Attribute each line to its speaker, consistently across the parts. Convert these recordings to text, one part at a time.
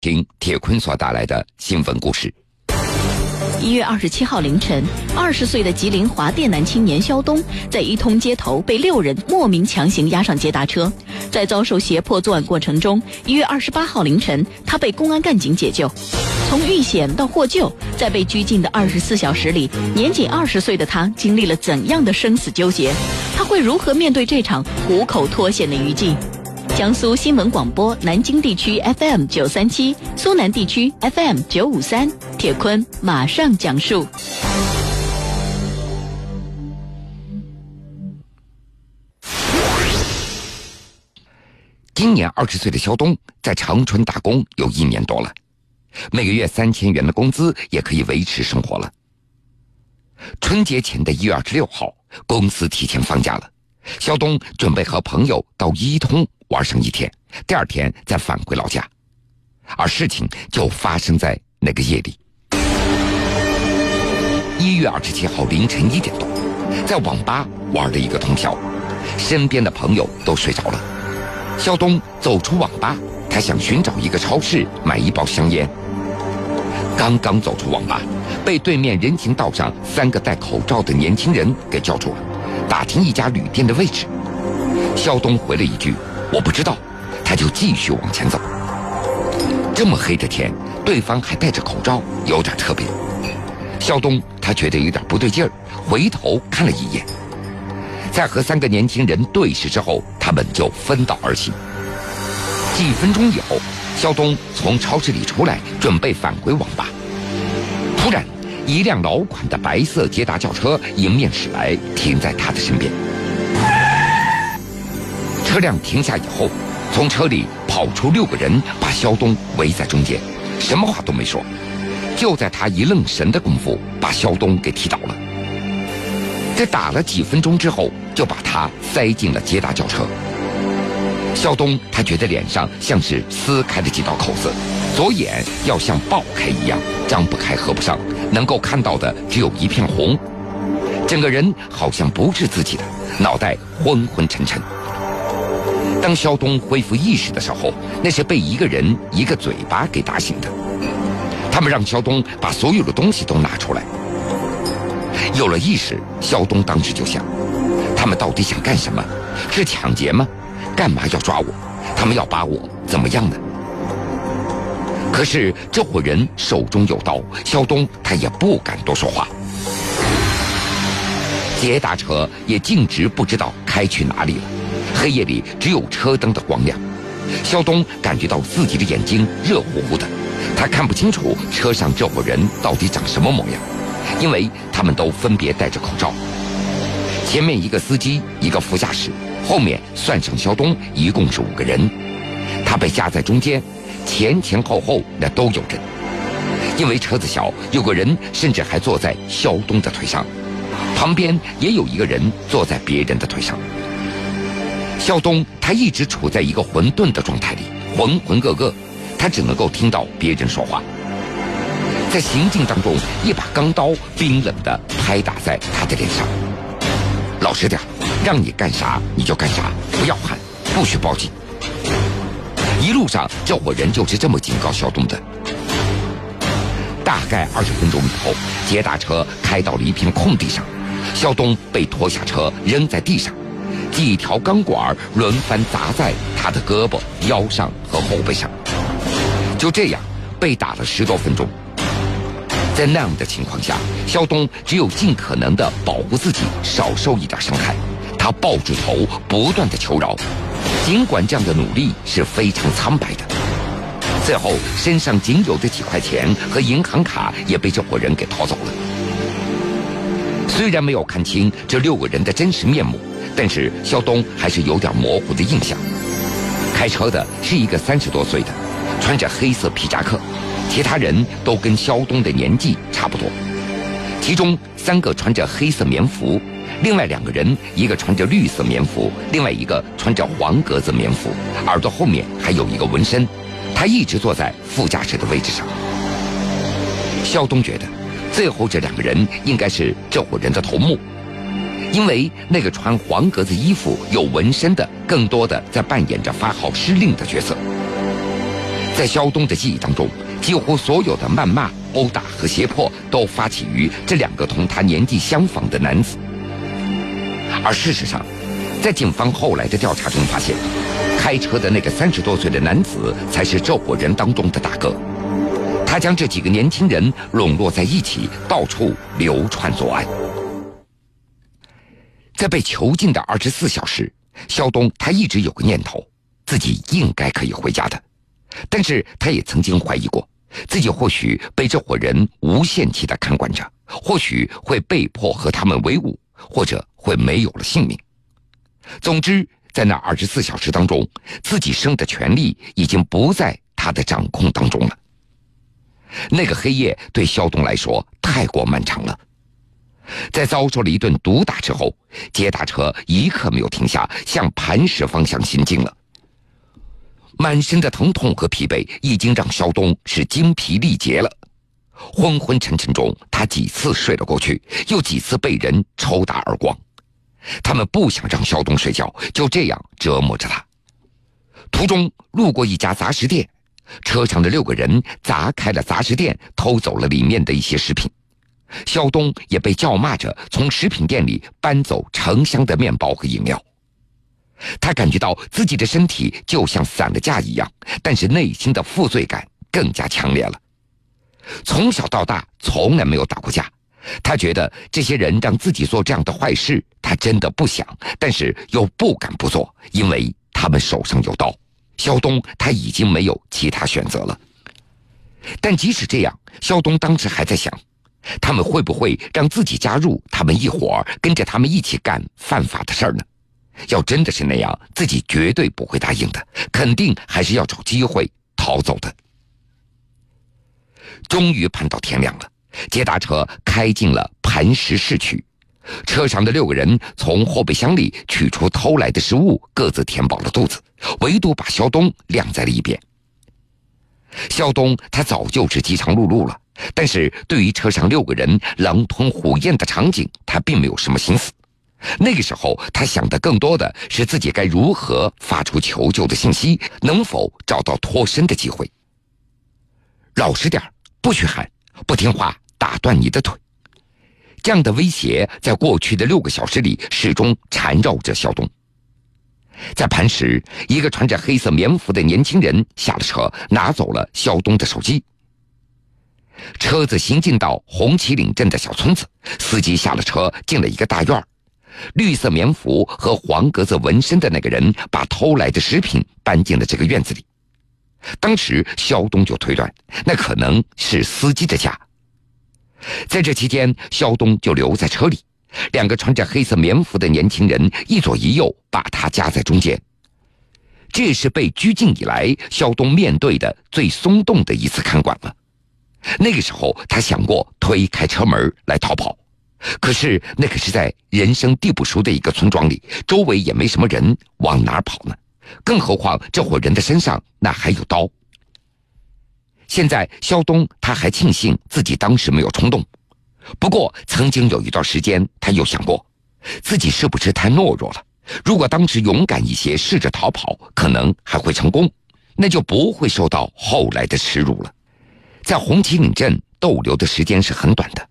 Speaker 1: 听铁坤所带来的新闻故事。
Speaker 2: 一月二十七号凌晨，二十岁的吉林华电男青年肖东在一通街头被六人莫名强行押上捷达车，在遭受胁迫作案过程中，一月二十八号凌晨，他被公安干警解救。从遇险到获救，在被拘禁的二十四小时里，年仅二十岁的他经历了怎样的生死纠结？他会如何面对这场虎口脱险的余悸？江苏新闻广播南京地区 FM 九三七，苏南地区 FM 九五三。铁坤马上讲述。
Speaker 1: 今年二十岁的肖东在长春打工有一年多了，每个月三千元的工资也可以维持生活了。春节前的一月二十六号，公司提前放假了，肖东准备和朋友到伊通。玩上一天，第二天再返回老家，而事情就发生在那个夜里。一月二十七号凌晨一点多，在网吧玩了一个通宵，身边的朋友都睡着了。肖东走出网吧，他想寻找一个超市买一包香烟。刚刚走出网吧，被对面人行道上三个戴口罩的年轻人给叫住了，打听一家旅店的位置。肖东回了一句。我不知道，他就继续往前走。这么黑的天，对方还戴着口罩，有点特别。肖东他觉得有点不对劲儿，回头看了一眼，在和三个年轻人对视之后，他们就分道而行。几分钟以后，肖东从超市里出来，准备返回网吧。突然，一辆老款的白色捷达轿车迎面驶来，停在他的身边。车辆停下以后，从车里跑出六个人，把肖东围在中间，什么话都没说。就在他一愣神的功夫，把肖东给踢倒了。在打了几分钟之后，就把他塞进了捷达轿车。肖东他觉得脸上像是撕开了几道口子，左眼要像爆开一样，张不开合不上，能够看到的只有一片红，整个人好像不是自己的，脑袋昏昏沉沉。当肖东恢复意识的时候，那是被一个人一个嘴巴给打醒的。他们让肖东把所有的东西都拿出来。有了意识，肖东当时就想：他们到底想干什么？是抢劫吗？干嘛要抓我？他们要把我怎么样呢？可是这伙人手中有刀，肖东他也不敢多说话。捷达车也径直不知道开去哪里了。黑夜里只有车灯的光亮，肖东感觉到自己的眼睛热乎乎的，他看不清楚车上这伙人到底长什么模样，因为他们都分别戴着口罩。前面一个司机，一个副驾驶，后面算上肖东，一共是五个人。他被夹在中间，前前后后那都有人。因为车子小，有个人甚至还坐在肖东的腿上，旁边也有一个人坐在别人的腿上。肖东他一直处在一个混沌的状态里，浑浑噩噩，他只能够听到别人说话。在行进当中，一把钢刀冰冷的拍打在他的脸上。老实点，让你干啥你就干啥，不要喊，不许报警。一路上，这伙人就是这么警告肖东的。大概二十分钟以后，捷达车开到了一片空地上，肖东被拖下车，扔在地上。几条钢管轮番砸在他的胳膊、腰上和后背上，就这样被打了十多分钟。在那样的情况下，肖东只有尽可能的保护自己，少受一点伤害。他抱住头，不断的求饶。尽管这样的努力是非常苍白的，最后身上仅有的几块钱和银行卡也被这伙人给偷走了。虽然没有看清这六个人的真实面目。但是肖东还是有点模糊的印象。开车的是一个三十多岁的，穿着黑色皮夹克，其他人都跟肖东的年纪差不多。其中三个穿着黑色棉服，另外两个人一个穿着绿色棉服，另外一个穿着黄格子棉服，耳朵后面还有一个纹身。他一直坐在副驾驶的位置上。肖东觉得，最后这两个人应该是这伙人的头目。因为那个穿黄格子衣服、有纹身的，更多的在扮演着发号施令的角色。在肖东的记忆当中，几乎所有的谩骂、殴打和胁迫都发起于这两个同他年纪相仿的男子。而事实上，在警方后来的调查中发现，开车的那个三十多岁的男子才是这伙人当中的大哥。他将这几个年轻人笼络在一起，到处流窜作案。在被囚禁的二十四小时，肖东他一直有个念头，自己应该可以回家的。但是他也曾经怀疑过，自己或许被这伙人无限期的看管着，或许会被迫和他们为伍，或者会没有了性命。总之，在那二十四小时当中，自己生的权利已经不在他的掌控当中了。那个黑夜对肖东来说太过漫长了，在遭受了一顿毒打之后，捷达车一刻没有停下，向磐石方向行进了。满身的疼痛和疲惫已经让肖东是精疲力竭了，昏昏沉沉中，他几次睡了过去，又几次被人抽打耳光。他们不想让肖东睡觉，就这样折磨着他。途中路过一家杂食店。车上的六个人砸开了杂食店，偷走了里面的一些食品。肖东也被叫骂着从食品店里搬走成箱的面包和饮料。他感觉到自己的身体就像散了架一样，但是内心的负罪感更加强烈了。从小到大从来没有打过架，他觉得这些人让自己做这样的坏事，他真的不想，但是又不敢不做，因为他们手上有刀。肖东他已经没有其他选择了，但即使这样，肖东当时还在想，他们会不会让自己加入他们一伙儿，跟着他们一起干犯法的事儿呢？要真的是那样，自己绝对不会答应的，肯定还是要找机会逃走的。终于盼到天亮了，捷达车开进了磐石市区。车上的六个人从后备箱里取出偷来的食物，各自填饱了肚子，唯独把肖东晾在了一边。肖东他早就是饥肠辘辘了，但是对于车上六个人狼吞虎咽的场景，他并没有什么心思。那个时候，他想的更多的是自己该如何发出求救的信息，能否找到脱身的机会。老实点不许喊，不听话打断你的腿。这样的威胁，在过去的六个小时里始终缠绕着肖东。在磐石，一个穿着黑色棉服的年轻人下了车，拿走了肖东的手机。车子行进到红旗岭镇的小村子，司机下了车，进了一个大院绿色棉服和黄格子纹身的那个人把偷来的食品搬进了这个院子里。当时，肖东就推断，那可能是司机的家。在这期间，肖东就留在车里，两个穿着黑色棉服的年轻人一左一右把他夹在中间。这是被拘禁以来肖东面对的最松动的一次看管了。那个时候，他想过推开车门来逃跑，可是那可是在人生地不熟的一个村庄里，周围也没什么人，往哪儿跑呢？更何况这伙人的身上那还有刀。现在，肖东他还庆幸自己当时没有冲动。不过，曾经有一段时间，他又想过，自己是不是太懦弱了？如果当时勇敢一些，试着逃跑，可能还会成功，那就不会受到后来的耻辱了。在红旗岭镇逗留的时间是很短的。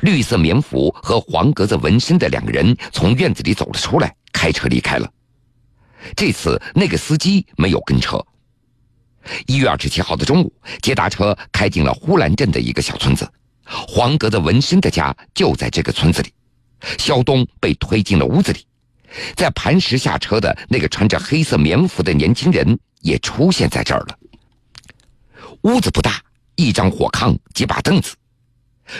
Speaker 1: 绿色棉服和黄格子纹身的两个人从院子里走了出来，开车离开了。这次，那个司机没有跟车。一月二十七号的中午，捷达车开进了呼兰镇的一个小村子，黄格子纹身的家就在这个村子里。肖东被推进了屋子里，在磐石下车的那个穿着黑色棉服的年轻人也出现在这儿了。屋子不大，一张火炕，几把凳子，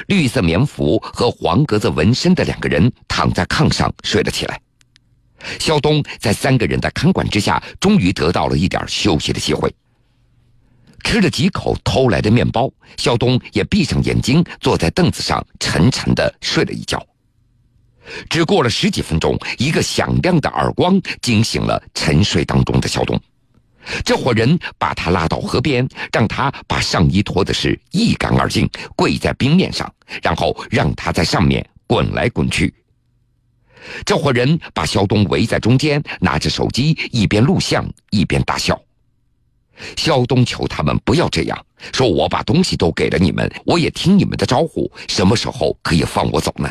Speaker 1: 绿色棉服和黄格子纹身的两个人躺在炕上睡了起来。肖东在三个人的看管之下，终于得到了一点休息的机会。吃了几口偷来的面包，肖东也闭上眼睛，坐在凳子上沉沉的睡了一觉。只过了十几分钟，一个响亮的耳光惊醒了沉睡当中的肖东。这伙人把他拉到河边，让他把上衣脱的是一干二净，跪在冰面上，然后让他在上面滚来滚去。这伙人把肖东围在中间，拿着手机一边录像一边大笑。肖东求他们不要这样，说我把东西都给了你们，我也听你们的招呼，什么时候可以放我走呢？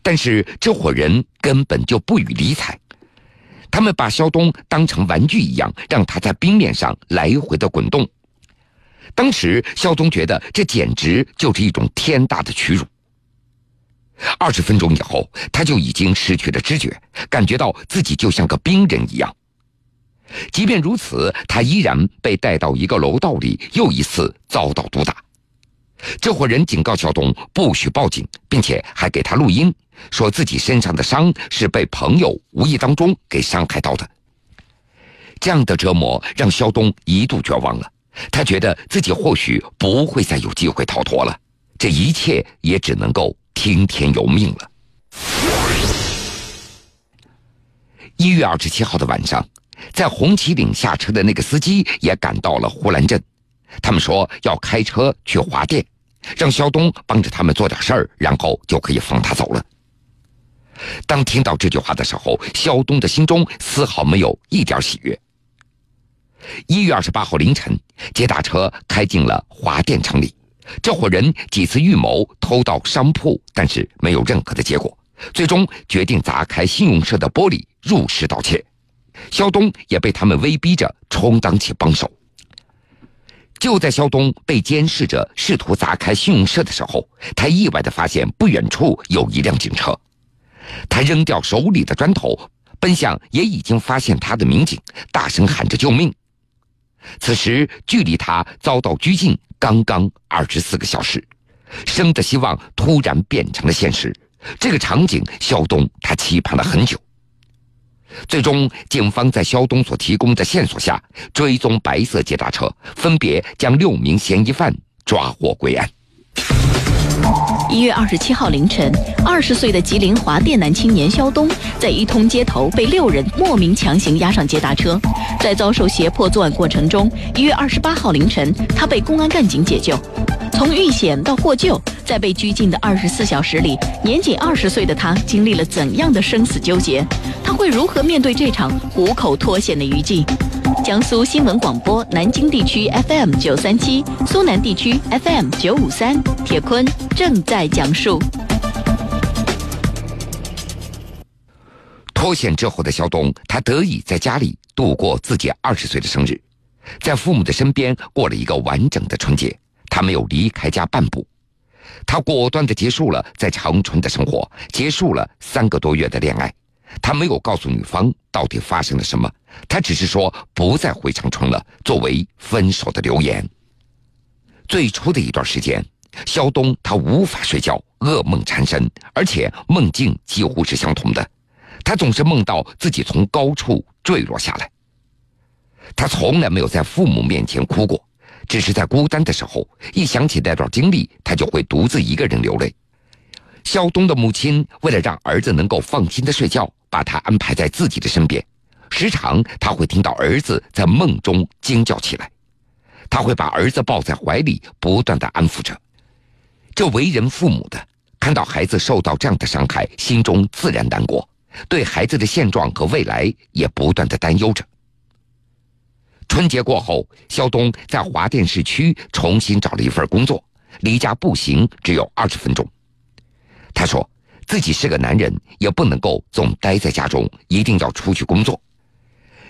Speaker 1: 但是这伙人根本就不予理睬，他们把肖东当成玩具一样，让他在冰面上来回的滚动。当时肖东觉得这简直就是一种天大的屈辱。二十分钟以后，他就已经失去了知觉，感觉到自己就像个冰人一样。即便如此，他依然被带到一个楼道里，又一次遭到毒打。这伙人警告肖东不许报警，并且还给他录音，说自己身上的伤是被朋友无意当中给伤害到的。这样的折磨让肖东一度绝望了，他觉得自己或许不会再有机会逃脱了，这一切也只能够听天由命了。一月二十七号的晚上。在红旗岭下车的那个司机也赶到了呼兰镇，他们说要开车去华店，让肖东帮着他们做点事儿，然后就可以放他走了。当听到这句话的时候，肖东的心中丝毫没有一点喜悦。一月二十八号凌晨，捷达车开进了华店城里，这伙人几次预谋偷盗商铺，但是没有任何的结果，最终决定砸开信用社的玻璃入室盗窃。肖东也被他们威逼着充当起帮手。就在肖东被监视着试图砸开信用社的时候，他意外的发现不远处有一辆警车。他扔掉手里的砖头，奔向也已经发现他的民警，大声喊着救命。此时距离他遭到拘禁刚刚二十四个小时，生的希望突然变成了现实。这个场景，肖东他期盼了很久。最终，警方在肖东所提供的线索下，追踪白色捷达车，分别将六名嫌疑犯抓获归案。
Speaker 2: 一月二十七号凌晨，二十岁的吉林华电男青年肖东，在一通街头被六人莫名强行押上捷达车，在遭受胁迫作案过程中，一月二十八号凌晨，他被公安干警解救。从遇险到获救，在被拘禁的二十四小时里，年仅二十岁的他经历了怎样的生死纠结？他会如何面对这场虎口脱险的余悸？江苏新闻广播南京地区 FM 九三七，苏南地区 FM 九五三，铁坤正在讲述。
Speaker 1: 脱险之后的肖东，他得以在家里度过自己二十岁的生日，在父母的身边过了一个完整的春节。他没有离开家半步，他果断的结束了在长春的生活，结束了三个多月的恋爱。他没有告诉女方到底发生了什么，他只是说不再回长春了，作为分手的留言。最初的一段时间，肖东他无法睡觉，噩梦缠身，而且梦境几乎是相同的。他总是梦到自己从高处坠落下来。他从来没有在父母面前哭过。只是在孤单的时候，一想起那段经历，他就会独自一个人流泪。肖东的母亲为了让儿子能够放心的睡觉，把他安排在自己的身边。时常他会听到儿子在梦中惊叫起来，他会把儿子抱在怀里，不断的安抚着。这为人父母的看到孩子受到这样的伤害，心中自然难过，对孩子的现状和未来也不断的担忧着。春节过后，肖东在华电市区重新找了一份工作，离家步行只有二十分钟。他说自己是个男人，也不能够总待在家中，一定要出去工作。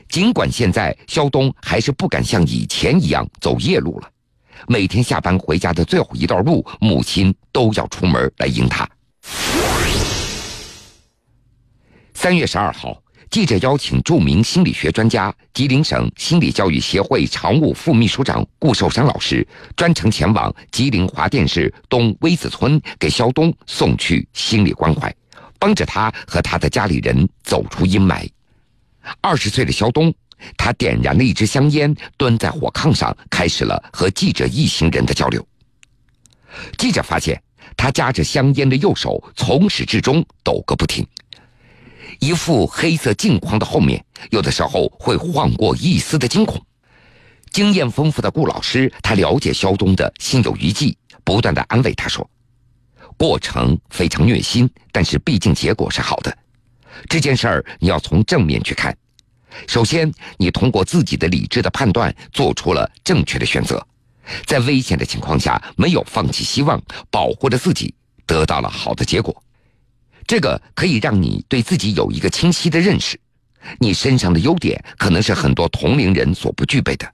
Speaker 1: 尽管现在肖东还是不敢像以前一样走夜路了，每天下班回家的最后一段路，母亲都要出门来迎他。三月十二号。记者邀请著名心理学专家、吉林省心理教育协会常务副秘书长顾寿山老师，专程前往吉林华甸市东威子村，给肖东送去心理关怀，帮着他和他的家里人走出阴霾。二十岁的肖东，他点燃了一支香烟，蹲在火炕上，开始了和记者一行人的交流。记者发现，他夹着香烟的右手从始至终抖个不停。一副黑色镜框的后面，有的时候会晃过一丝的惊恐。经验丰富的顾老师，他了解肖东的心有余悸，不断的安慰他说：“过程非常虐心，但是毕竟结果是好的。这件事儿你要从正面去看。首先，你通过自己的理智的判断做出了正确的选择，在危险的情况下没有放弃希望，保护着自己，得到了好的结果。这个可以让你对自己有一个清晰的认识，你身上的优点可能是很多同龄人所不具备的。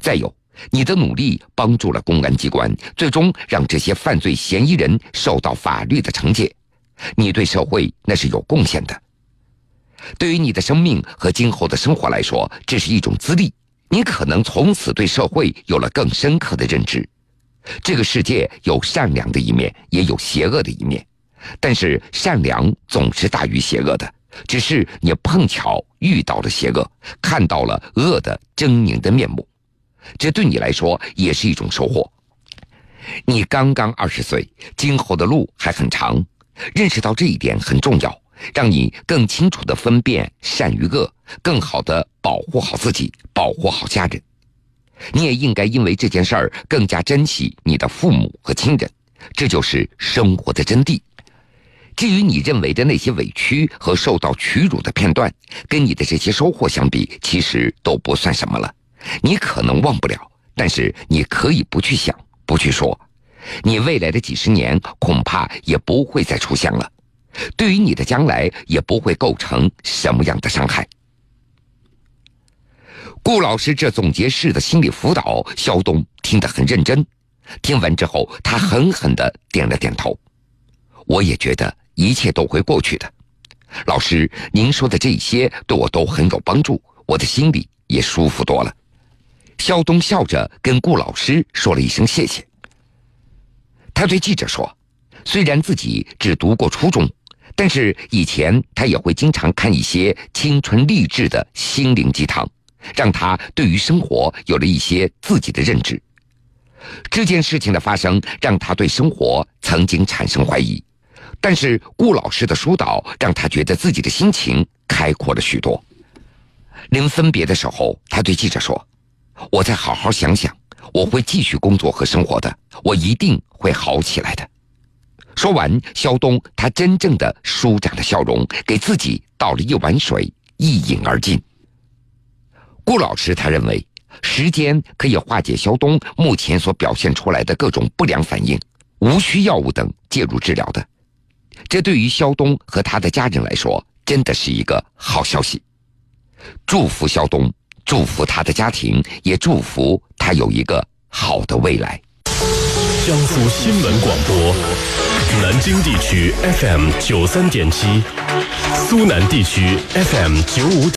Speaker 1: 再有，你的努力帮助了公安机关，最终让这些犯罪嫌疑人受到法律的惩戒，你对社会那是有贡献的。对于你的生命和今后的生活来说，这是一种资历。你可能从此对社会有了更深刻的认知。这个世界有善良的一面，也有邪恶的一面，但是善良总是大于邪恶的。只是你碰巧遇到了邪恶，看到了恶的狰狞的面目，这对你来说也是一种收获。你刚刚二十岁，今后的路还很长，认识到这一点很重要。让你更清楚地分辨善与恶，更好地保护好自己，保护好家人。你也应该因为这件事儿更加珍惜你的父母和亲人，这就是生活的真谛。至于你认为的那些委屈和受到屈辱的片段，跟你的这些收获相比，其实都不算什么了。你可能忘不了，但是你可以不去想，不去说。你未来的几十年恐怕也不会再出现了。对于你的将来也不会构成什么样的伤害。顾老师这总结式的心理辅导，肖东听得很认真。听完之后，他狠狠的点了点头。我也觉得一切都会过去的。老师，您说的这些对我都很有帮助，我的心里也舒服多了。肖东笑着跟顾老师说了一声谢谢。他对记者说：“虽然自己只读过初中。”但是以前他也会经常看一些青春励志的心灵鸡汤，让他对于生活有了一些自己的认知。这件事情的发生让他对生活曾经产生怀疑，但是顾老师的疏导让他觉得自己的心情开阔了许多。临分别的时候，他对记者说：“我再好好想想，我会继续工作和生活的，我一定会好起来的。”说完，肖东他真正的舒展了笑容，给自己倒了一碗水，一饮而尽。顾老师他认为，时间可以化解肖东目前所表现出来的各种不良反应，无需药物等介入治疗的。这对于肖东和他的家人来说，真的是一个好消息。祝福肖东，祝福他的家庭，也祝福他有一个好的未来。
Speaker 3: 江苏新闻广播。南京地区 FM 九三点七，苏南地区 FM 九五。